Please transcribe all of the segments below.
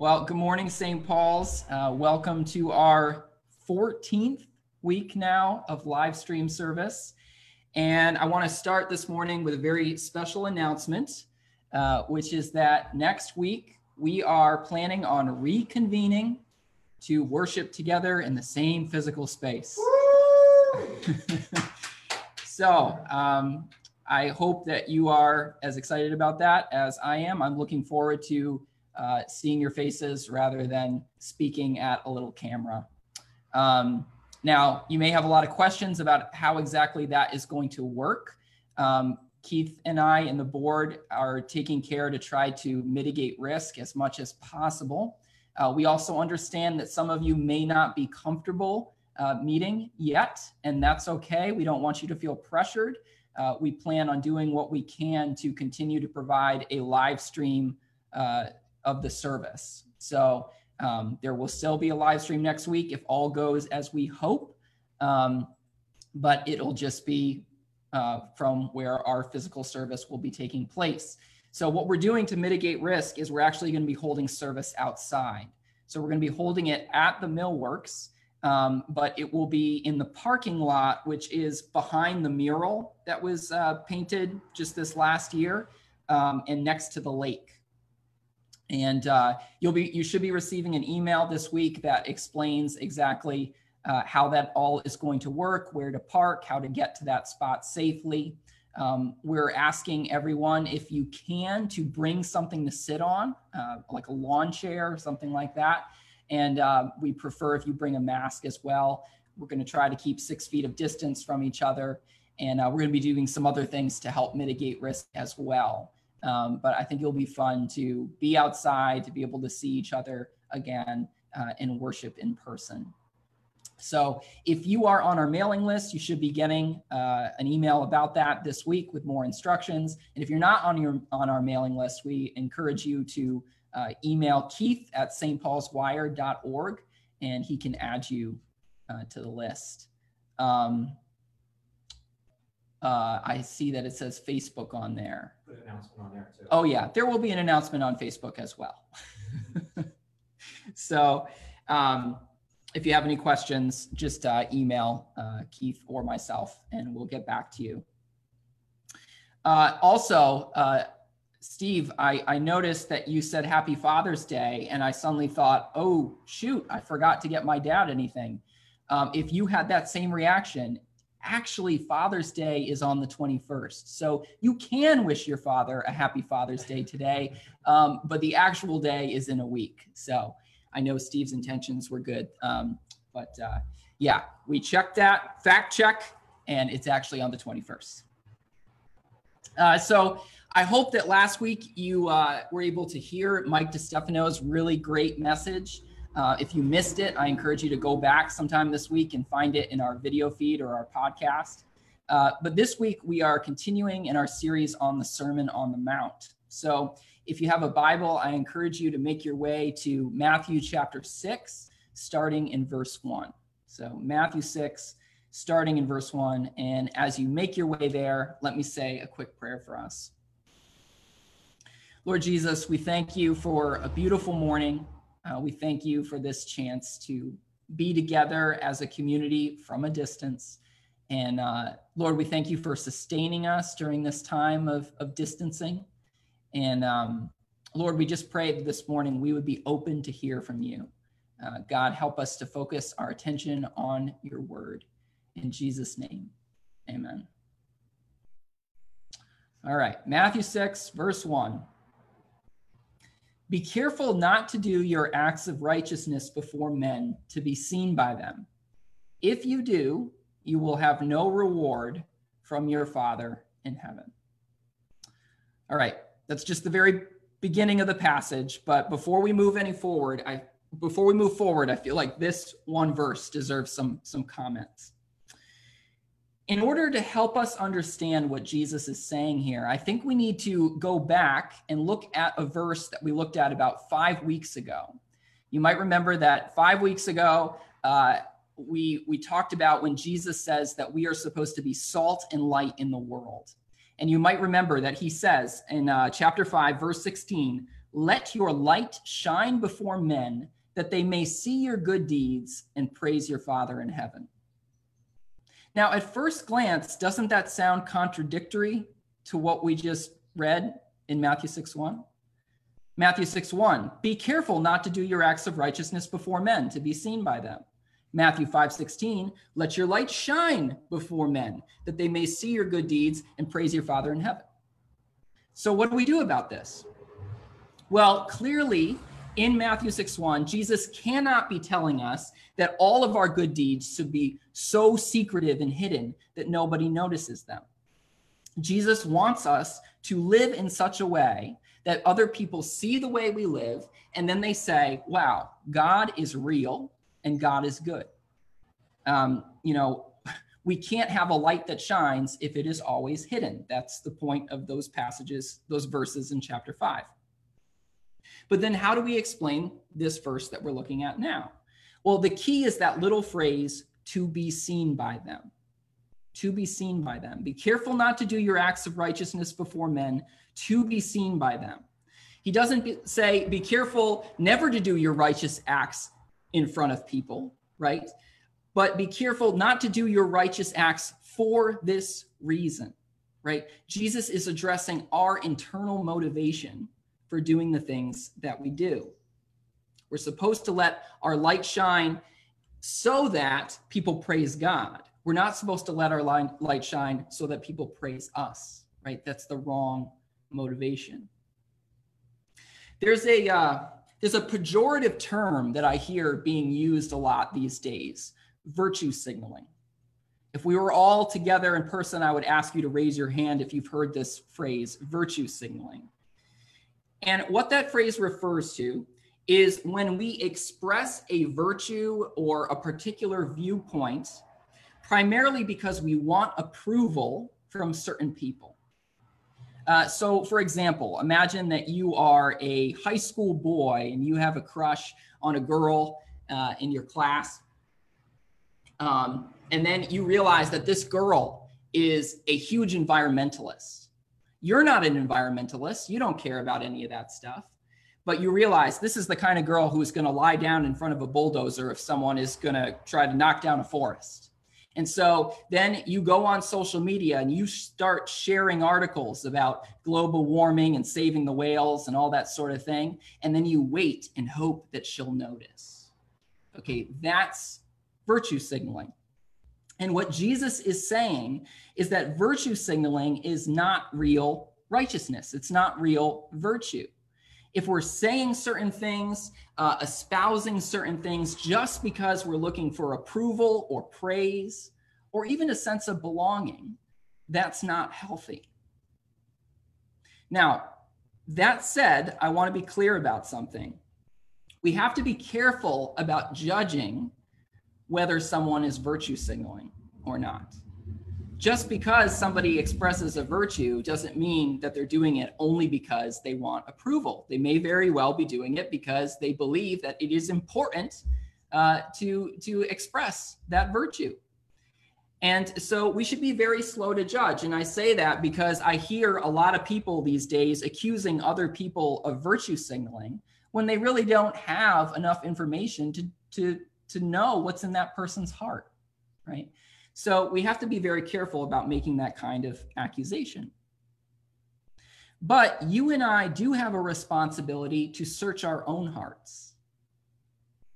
Well, good morning, St. Paul's. Uh, welcome to our 14th week now of live stream service. And I want to start this morning with a very special announcement, uh, which is that next week we are planning on reconvening to worship together in the same physical space. so um, I hope that you are as excited about that as I am. I'm looking forward to uh, seeing your faces rather than speaking at a little camera. Um, now, you may have a lot of questions about how exactly that is going to work. Um, Keith and I and the board are taking care to try to mitigate risk as much as possible. Uh, we also understand that some of you may not be comfortable uh, meeting yet, and that's okay. We don't want you to feel pressured. Uh, we plan on doing what we can to continue to provide a live stream uh, of the service. So um, there will still be a live stream next week if all goes as we hope, um, but it'll just be uh, from where our physical service will be taking place. So what we're doing to mitigate risk is we're actually going to be holding service outside. So we're going to be holding it at the Millworks, um, but it will be in the parking lot, which is behind the mural that was uh, painted just this last year um, and next to the lake. And uh, you'll be you should be receiving an email this week that explains exactly uh, how that all is going to work, where to park, how to get to that spot safely. Um, we're asking everyone if you can to bring something to sit on, uh, like a lawn chair or something like that. And uh, we prefer if you bring a mask as well. We're going to try to keep six feet of distance from each other. And uh, we're going to be doing some other things to help mitigate risk as well. Um, but I think it'll be fun to be outside, to be able to see each other again uh, and worship in person. So if you are on our mailing list, you should be getting uh, an email about that this week with more instructions. And if you're not on your on our mailing list, we encourage you to uh, email Keith at stpaulswire.org and he can add you uh, to the list. Um, uh, I see that it says Facebook on there. Put an announcement on there too. Oh yeah, there will be an announcement on Facebook as well. so um, if you have any questions, just uh, email uh, Keith or myself, and we'll get back to you. Uh, also, uh, Steve, I, I noticed that you said Happy Father's Day, and I suddenly thought, oh shoot, I forgot to get my dad anything. Um, if you had that same reaction, actually Father's Day is on the 21st. So you can wish your father a happy Father's Day today, um, but the actual day is in a week. So I know Steve's intentions were good. Um, but uh, yeah, we checked that, fact check, and it's actually on the 21st. Uh, so I hope that last week you uh, were able to hear Mike DeStefano's really great message. Uh, if you missed it, I encourage you to go back sometime this week and find it in our video feed or our podcast. Uh, but this week, we are continuing in our series on the Sermon on the Mount. So if you have a Bible, I encourage you to make your way to Matthew chapter 6, starting in verse 1. So, Matthew 6, starting in verse 1. And as you make your way there, let me say a quick prayer for us. Lord Jesus, we thank you for a beautiful morning. Uh, we thank you for this chance to be together as a community from a distance. And uh, Lord, we thank you for sustaining us during this time of, of distancing. And um, Lord, we just pray this morning we would be open to hear from you. Uh, God, help us to focus our attention on your word. In Jesus' name, amen. All right, Matthew 6, verse 1. Be careful not to do your acts of righteousness before men to be seen by them. If you do, you will have no reward from your Father in heaven. All right, that's just the very beginning of the passage. But before we move any forward, I before we move forward, I feel like this one verse deserves some some comments. In order to help us understand what Jesus is saying here, I think we need to go back and look at a verse that we looked at about five weeks ago. You might remember that five weeks ago, uh, we we talked about when Jesus says that we are supposed to be salt and light in the world. And you might remember that he says in uh, chapter 5, verse 16, let your light shine before men that they may see your good deeds and praise your Father in heaven. Now, at first glance, doesn't that sound contradictory to what we just read in Matthew 6 1? Matthew 6 1, be careful not to do your acts of righteousness before men to be seen by them. Matthew 5 16, let your light shine before men that they may see your good deeds and praise your Father in heaven. So, what do we do about this? Well, clearly, in Matthew 6 1, Jesus cannot be telling us that all of our good deeds should be so secretive and hidden that nobody notices them. Jesus wants us to live in such a way that other people see the way we live and then they say, wow, God is real and God is good. Um, you know, we can't have a light that shines if it is always hidden. That's the point of those passages, those verses in chapter 5. But then how do we explain this verse that we're looking at now? Well, the key is that little phrase, to be seen by them. To be seen by them. Be careful not to do your acts of righteousness before men, to be seen by them. He doesn't say, be careful never to do your righteous acts in front of people, right? But be careful not to do your righteous acts for this reason, right? Jesus is addressing our internal motivation for doing the things that we do. We're supposed to let our light shine so that people praise God. We're not supposed to let our light shine so that people praise us, right? That's the wrong motivation. There's a uh, there's a pejorative term that I hear being used a lot these days: virtue signaling. If we were all together in person, I would ask you to raise your hand if you've heard this phrase, virtue signaling. And what that phrase refers to is when we express a virtue or a particular viewpoint, primarily because we want approval from certain people. Uh, so, for example, imagine that you are a high school boy and you have a crush on a girl uh, in your class. Um, and then you realize that this girl is a huge environmentalist. You're not an environmentalist. You don't care about any of that stuff. But you realize this is the kind of girl who's going to lie down in front of a bulldozer if someone is going to try to knock down a forest. And so then you go on social media and you start sharing articles about global warming and saving the whales and all that sort of thing. And then you wait and hope that she'll notice. Okay, that's virtue signaling. And what Jesus is saying is that virtue signaling is not real righteousness, it's not real virtue. If we're saying certain things, uh, espousing certain things just because we're looking for approval or praise or even a sense of belonging, that's not healthy. Now, that said, I want to be clear about something. We have to be careful about judging whether someone is virtue signaling or not. Just because somebody expresses a virtue doesn't mean that they're doing it only because they want approval. They may very well be doing it because they believe that it is important uh, to, to express that virtue. And so we should be very slow to judge. And I say that because I hear a lot of people these days accusing other people of virtue signaling when they really don't have enough information to, to to know what's in that person's heart, right? So we have to be very careful about making that kind of accusation. But you and I do have a responsibility to search our own hearts.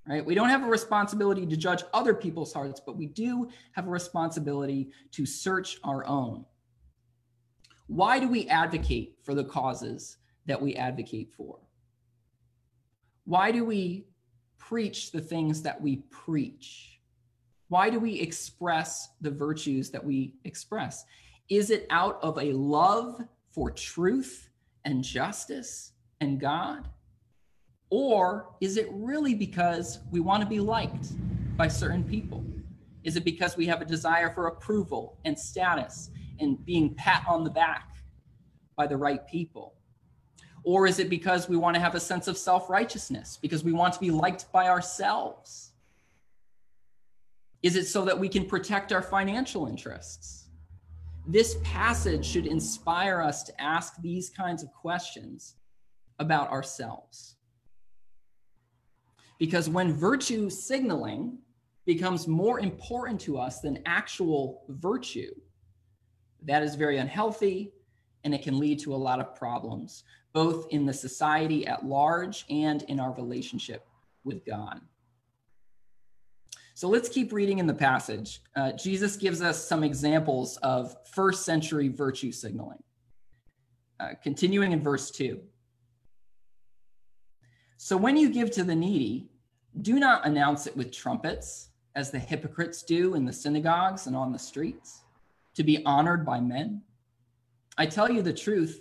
Right? We don't have a responsibility to judge other people's hearts, but we do have a responsibility to search our own. Why do we advocate for the causes that we advocate for? Why do we preach the things that we preach? Why do we express the virtues that we express? Is it out of a love for truth and justice and God? Or is it really because we want to be liked by certain people? Is it because we have a desire for approval and status and being pat on the back by the right people? Or is it because we want to have a sense of self righteousness, because we want to be liked by ourselves? Is it so that we can protect our financial interests? This passage should inspire us to ask these kinds of questions about ourselves. Because when virtue signaling becomes more important to us than actual virtue, that is very unhealthy and it can lead to a lot of problems, both in the society at large and in our relationship with God. So let's keep reading in the passage. Uh, Jesus gives us some examples of first century virtue signaling. Uh, continuing in verse 2. So when you give to the needy, do not announce it with trumpets, as the hypocrites do in the synagogues and on the streets, to be honored by men. I tell you the truth,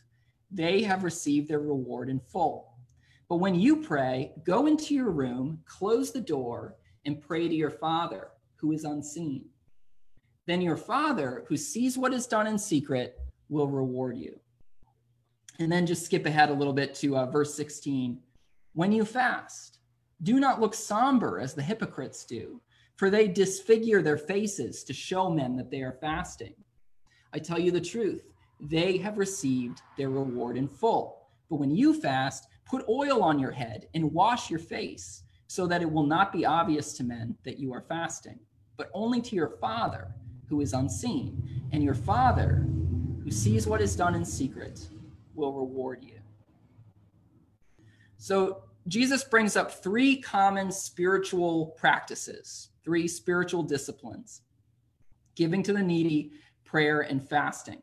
they have received their reward in full. But when you pray, go into your room, close the door, and pray to your Father who is unseen. Then your Father who sees what is done in secret will reward you. And then just skip ahead a little bit to uh, verse 16. When you fast, do not look somber as the hypocrites do, for they disfigure their faces to show men that they are fasting. I tell you the truth, they have received their reward in full. But when you fast, put oil on your head and wash your face so that it will not be obvious to men that you are fasting, but only to your Father who is unseen. And your Father, who sees what is done in secret, will reward you. So, Jesus brings up three common spiritual practices, three spiritual disciplines giving to the needy, prayer, and fasting.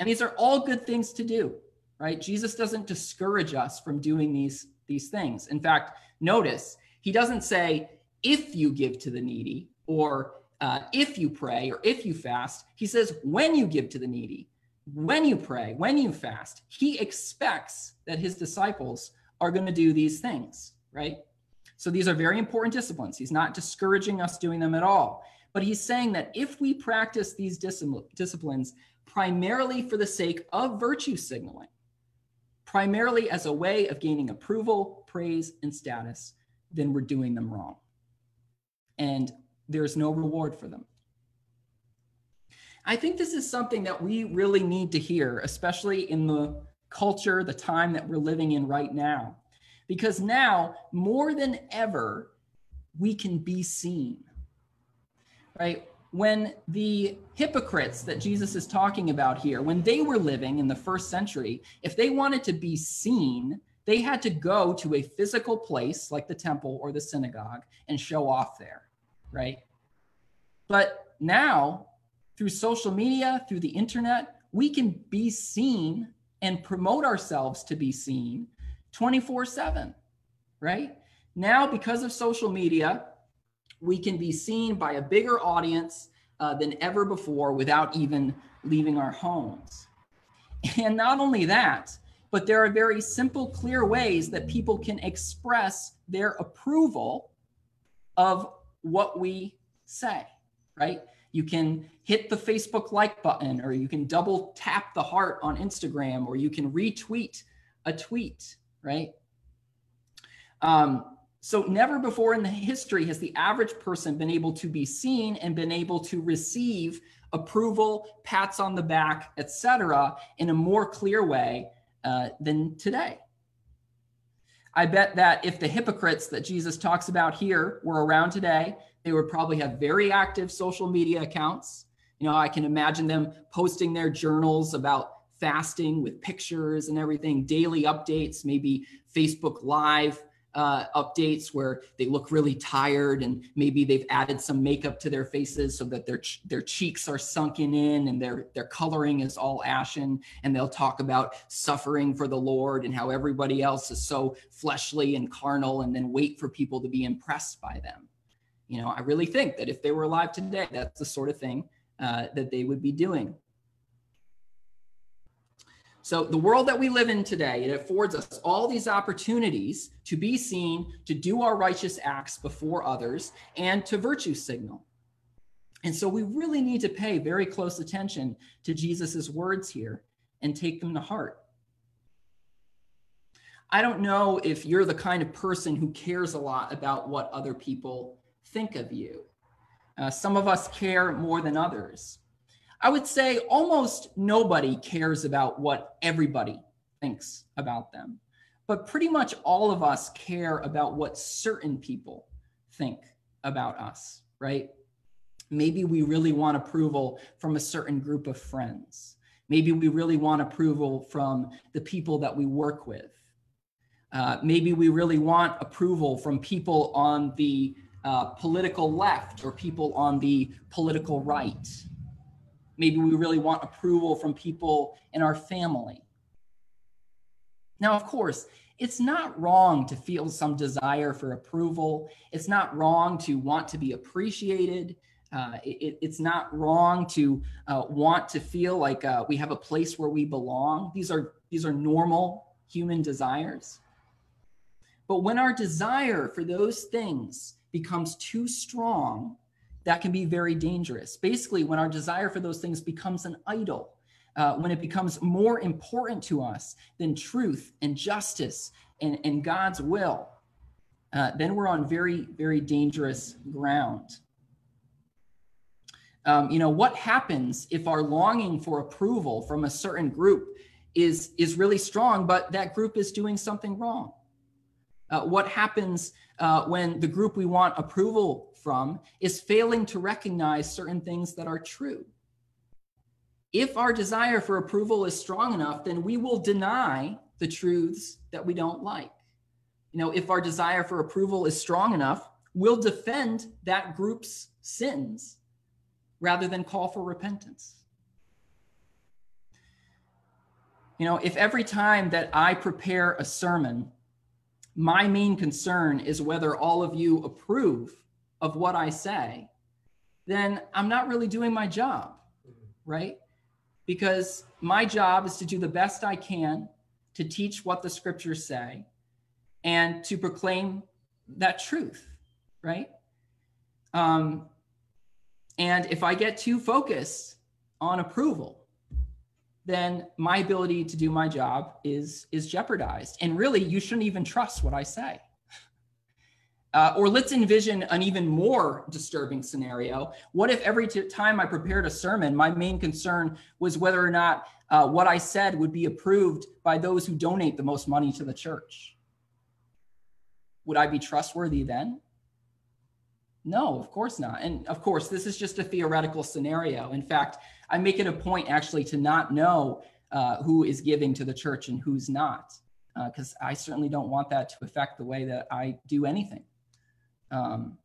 And these are all good things to do, right? Jesus doesn't discourage us from doing these, these things. In fact, notice he doesn't say, if you give to the needy, or uh, if you pray, or if you fast. He says, when you give to the needy, when you pray, when you fast. He expects that his disciples are going to do these things, right? So these are very important disciplines. He's not discouraging us doing them at all. But he's saying that if we practice these disciplines primarily for the sake of virtue signaling, primarily as a way of gaining approval, praise, and status, then we're doing them wrong. And there's no reward for them. I think this is something that we really need to hear, especially in the culture, the time that we're living in right now. Because now, more than ever, we can be seen. Right? When the hypocrites that Jesus is talking about here, when they were living in the first century, if they wanted to be seen, they had to go to a physical place like the temple or the synagogue and show off there, right? But now, through social media, through the internet, we can be seen and promote ourselves to be seen 24 7, right? Now, because of social media, we can be seen by a bigger audience uh, than ever before without even leaving our homes. And not only that, but there are very simple, clear ways that people can express their approval of what we say, right? You can hit the Facebook like button, or you can double tap the heart on Instagram, or you can retweet a tweet, right? Um, so never before in the history has the average person been able to be seen and been able to receive approval, pats on the back, etc., in a more clear way uh, than today. I bet that if the hypocrites that Jesus talks about here were around today, they would probably have very active social media accounts. You know, I can imagine them posting their journals about fasting with pictures and everything, daily updates, maybe Facebook Live uh, updates where they look really tired and maybe they've added some makeup to their faces so that their ch- their cheeks are sunken in and their their coloring is all ashen and they'll talk about suffering for the Lord and how everybody else is so fleshly and carnal and then wait for people to be impressed by them. You know, I really think that if they were alive today, that's the sort of thing uh, that they would be doing. So, the world that we live in today, it affords us all these opportunities to be seen, to do our righteous acts before others, and to virtue signal. And so, we really need to pay very close attention to Jesus' words here and take them to heart. I don't know if you're the kind of person who cares a lot about what other people think of you. Uh, some of us care more than others. I would say almost nobody cares about what everybody thinks about them, but pretty much all of us care about what certain people think about us, right? Maybe we really want approval from a certain group of friends. Maybe we really want approval from the people that we work with. Uh, maybe we really want approval from people on the uh, political left or people on the political right. Maybe we really want approval from people in our family. Now, of course, it's not wrong to feel some desire for approval. It's not wrong to want to be appreciated. Uh, it, it's not wrong to uh, want to feel like uh, we have a place where we belong. These are these are normal human desires. But when our desire for those things becomes too strong, that can be very dangerous. Basically, when our desire for those things becomes an idol, uh, when it becomes more important to us than truth and justice and, and God's will, uh, then we're on very, very dangerous ground. Um, you know, what happens if our longing for approval from a certain group is, is really strong, but that group is doing something wrong? Uh, what happens uh, when the group we want approval from is failing to recognize certain things that are true. If our desire for approval is strong enough, then we will deny the truths that we don't like. You know, if our desire for approval is strong enough, we'll defend that group's sins rather than call for repentance. You know, if every time that I prepare a sermon, my main concern is whether all of you approve of what I say, then I'm not really doing my job, right? Because my job is to do the best I can to teach what the scriptures say and to proclaim that truth, right? Um, and if I get too focused on approval, then my ability to do my job is is jeopardized. And really, you shouldn't even trust what I say. Uh, or let's envision an even more disturbing scenario. What if every t- time I prepared a sermon, my main concern was whether or not uh, what I said would be approved by those who donate the most money to the church? Would I be trustworthy then? No, of course not. And of course, this is just a theoretical scenario. In fact, I make it a point actually to not know uh, who is giving to the church and who's not, because uh, I certainly don't want that to affect the way that I do anything. Um,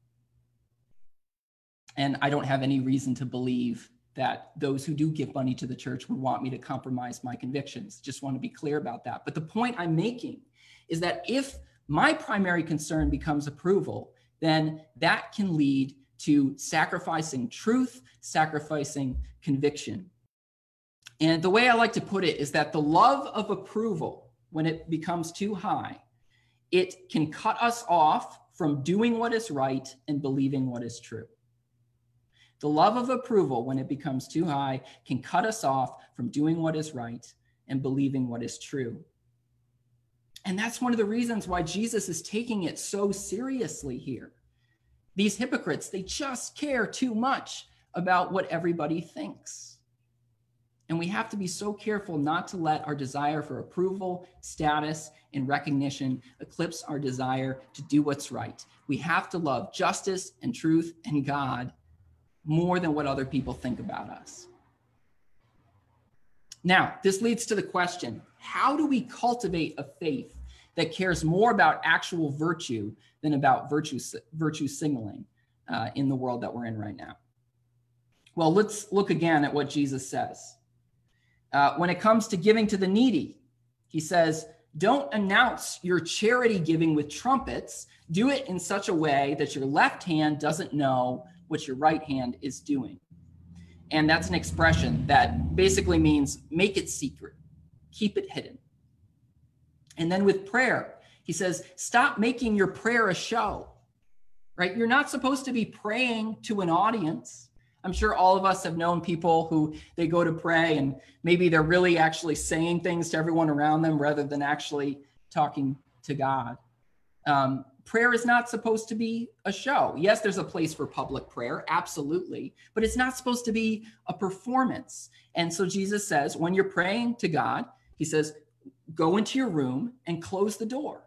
and I don't have any reason to believe that those who do give money to the church would want me to compromise my convictions. Just want to be clear about that. But the point I'm making is that if my primary concern becomes approval, then that can lead to sacrificing truth, sacrificing conviction. And the way I like to put it is that the love of approval, when it becomes too high, it can cut us off from doing what is right and believing what is true. The love of approval, when it becomes too high, can cut us off from doing what is right and believing what is true. And that's one of the reasons why Jesus is taking it so seriously here. These hypocrites, they just care too much about what everybody thinks. And we have to be so careful not to let our desire for approval, status, and recognition eclipse our desire to do what's right. We have to love justice and truth and God more than what other people think about us. Now, this leads to the question how do we cultivate a faith that cares more about actual virtue than about virtue, virtue signaling uh, in the world that we're in right now? Well, let's look again at what Jesus says. Uh, when it comes to giving to the needy, he says, don't announce your charity giving with trumpets. Do it in such a way that your left hand doesn't know what your right hand is doing. And that's an expression that basically means make it secret. keep it hidden. And then with prayer, he says, stop making your prayer a show, right? You're not supposed to be praying to an audience. I'm sure all of us have known people who they go to pray and maybe they're really actually saying things to everyone around them rather than actually talking to God. Um, prayer is not supposed to be a show. Yes, there's a place for public prayer, absolutely, but it's not supposed to be a performance. And so Jesus says, when you're praying to God, he says, go into your room and close the door.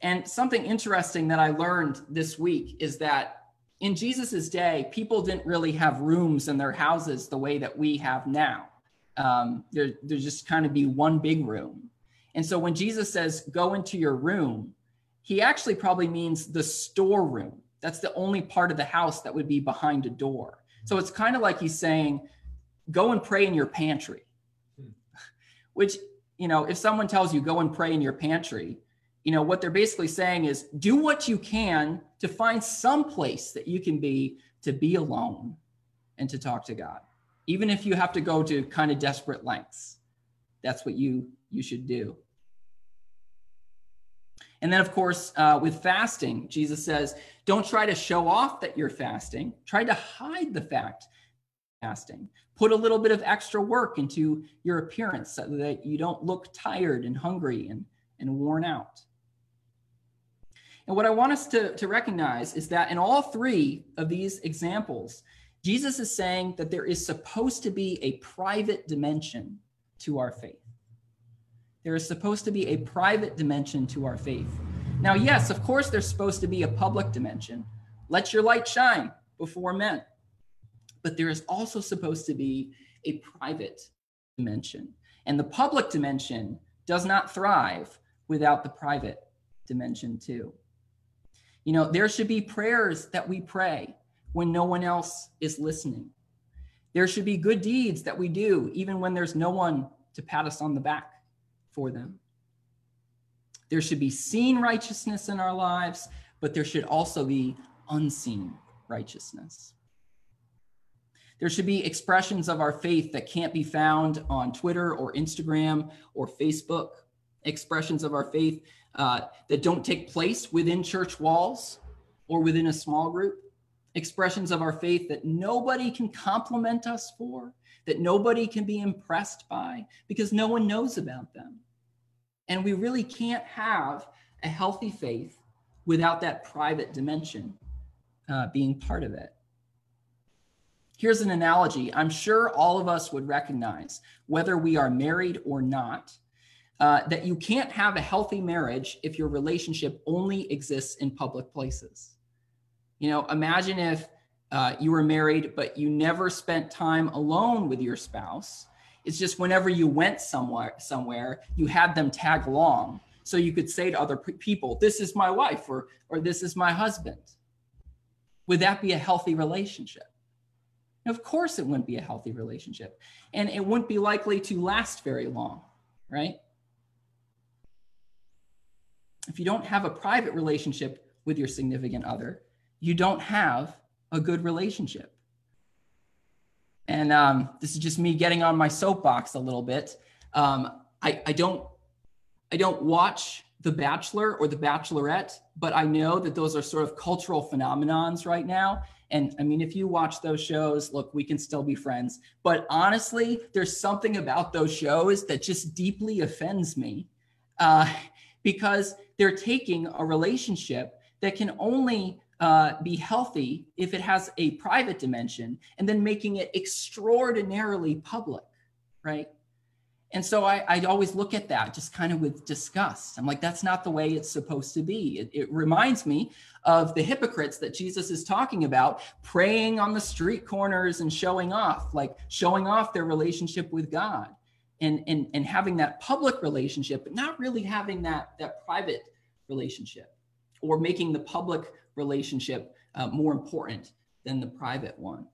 And something interesting that I learned this week is that in Jesus's day, people didn't really have rooms in their houses the way that we have now. Um, there, there just kind of be one big room. And so when Jesus says, go into your room, he actually probably means the storeroom. That's the only part of the house that would be behind a door. So it's kind of like he's saying, go and pray in your pantry, hmm. which, you know, if someone tells you go and pray in your pantry, you know, what they're basically saying is do what you can to find some place that you can be to be alone and to talk to God. Even if you have to go to kind of desperate lengths, that's what you you should do. And then, of course, uh, with fasting, Jesus says, don't try to show off that you're fasting. Try to hide the fact fasting. Put a little bit of extra work into your appearance so that you don't look tired and hungry and, and worn out. And what I want us to, to recognize is that in all three of these examples, Jesus is saying that there is supposed to be a private dimension to our faith. There is supposed to be a private dimension to our faith. Now, yes, of course, there's supposed to be a public dimension. Let your light shine before men. But there is also supposed to be a private dimension. And the public dimension does not thrive without the private dimension, too. You know, there should be prayers that we pray when no one else is listening. There should be good deeds that we do even when there's no one to pat us on the back for them. There should be seen righteousness in our lives, but there should also be unseen righteousness. There should be expressions of our faith that can't be found on Twitter or Instagram or Facebook, expressions of our faith uh, that don't take place within church walls or within a small group, expressions of our faith that nobody can compliment us for, that nobody can be impressed by because no one knows about them. And we really can't have a healthy faith without that private dimension uh, being part of it. Here's an analogy I'm sure all of us would recognize, whether we are married or not, uh, that you can't have a healthy marriage if your relationship only exists in public places. You know, imagine if uh, you were married, but you never spent time alone with your spouse it's just whenever you went somewhere, somewhere, you had them tag along. So you could say to other people, this is my wife or, or this is my husband. Would that be a healthy relationship? Of course, it wouldn't be a healthy relationship. And it wouldn't be likely to last very long, right? If you don't have a private relationship with your significant other, you don't have a good relationship. And um, this is just me getting on my soapbox a little bit. Um, I, I don't I don't watch The Bachelor or The Bachelorette, but I know that those are sort of cultural phenomenons right now. And I mean, if you watch those shows, look, we can still be friends. But honestly, there's something about those shows that just deeply offends me uh, because they're taking a relationship that can only uh, be healthy if it has a private dimension and then making it extraordinarily public, right? And so I, I'd always look at that just kind of with disgust. I'm like, that's not the way it's supposed to be. It, it reminds me of the hypocrites that Jesus is talking about, praying on the street corners and showing off, like showing off their relationship with God and, and, and having that public relationship, but not really having that, that private relationship or making the public relationship uh, more important than the private one.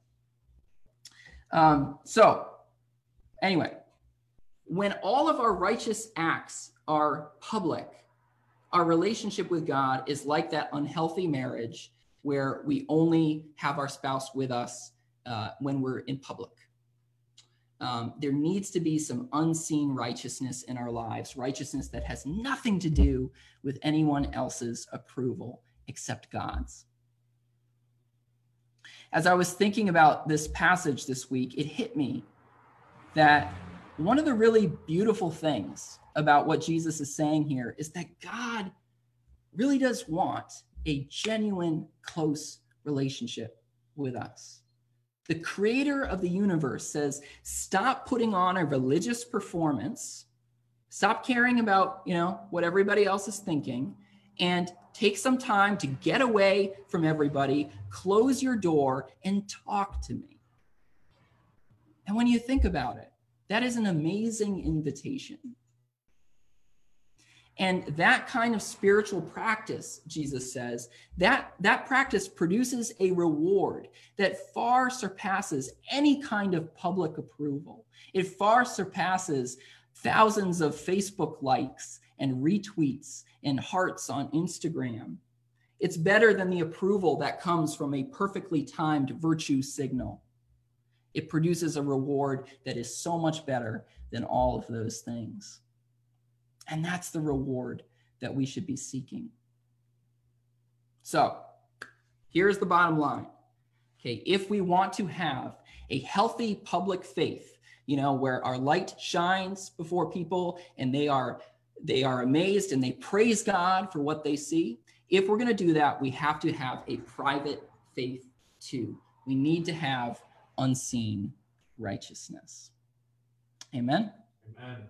Um, so, anyway, when all of our righteous acts are public, our relationship with God is like that unhealthy marriage where we only have our spouse with us uh, when we're in public. um, there needs to be some unseen righteousness in our lives, righteousness that has nothing to do with anyone else's approval except God's. As I was thinking about this passage this week, it hit me that one of the really beautiful things about what Jesus is saying here is that God really does want a genuine, close relationship with us. The creator of the universe says, stop putting on a religious performance, stop caring about, you know, what everybody else is thinking, and take some time to get away from everybody, close your door, and talk to me. And when you think about it, that is an amazing invitation. And that kind of spiritual practice, Jesus says, that, that practice produces a reward that far surpasses any kind of public approval. It far surpasses thousands of Facebook likes and retweets and hearts on Instagram. It's better than the approval that comes from a perfectly timed virtue signal. It produces a reward that is so much better than all of those things. And that's the reward that we should be seeking. So here's the bottom line. Okay, if we want to have a healthy public faith, you know, where our light shines before people and they are they are amazed and they praise God for what they see. If we're going to do that, we have to have a private faith too. We need to have unseen righteousness. Amen. Amen.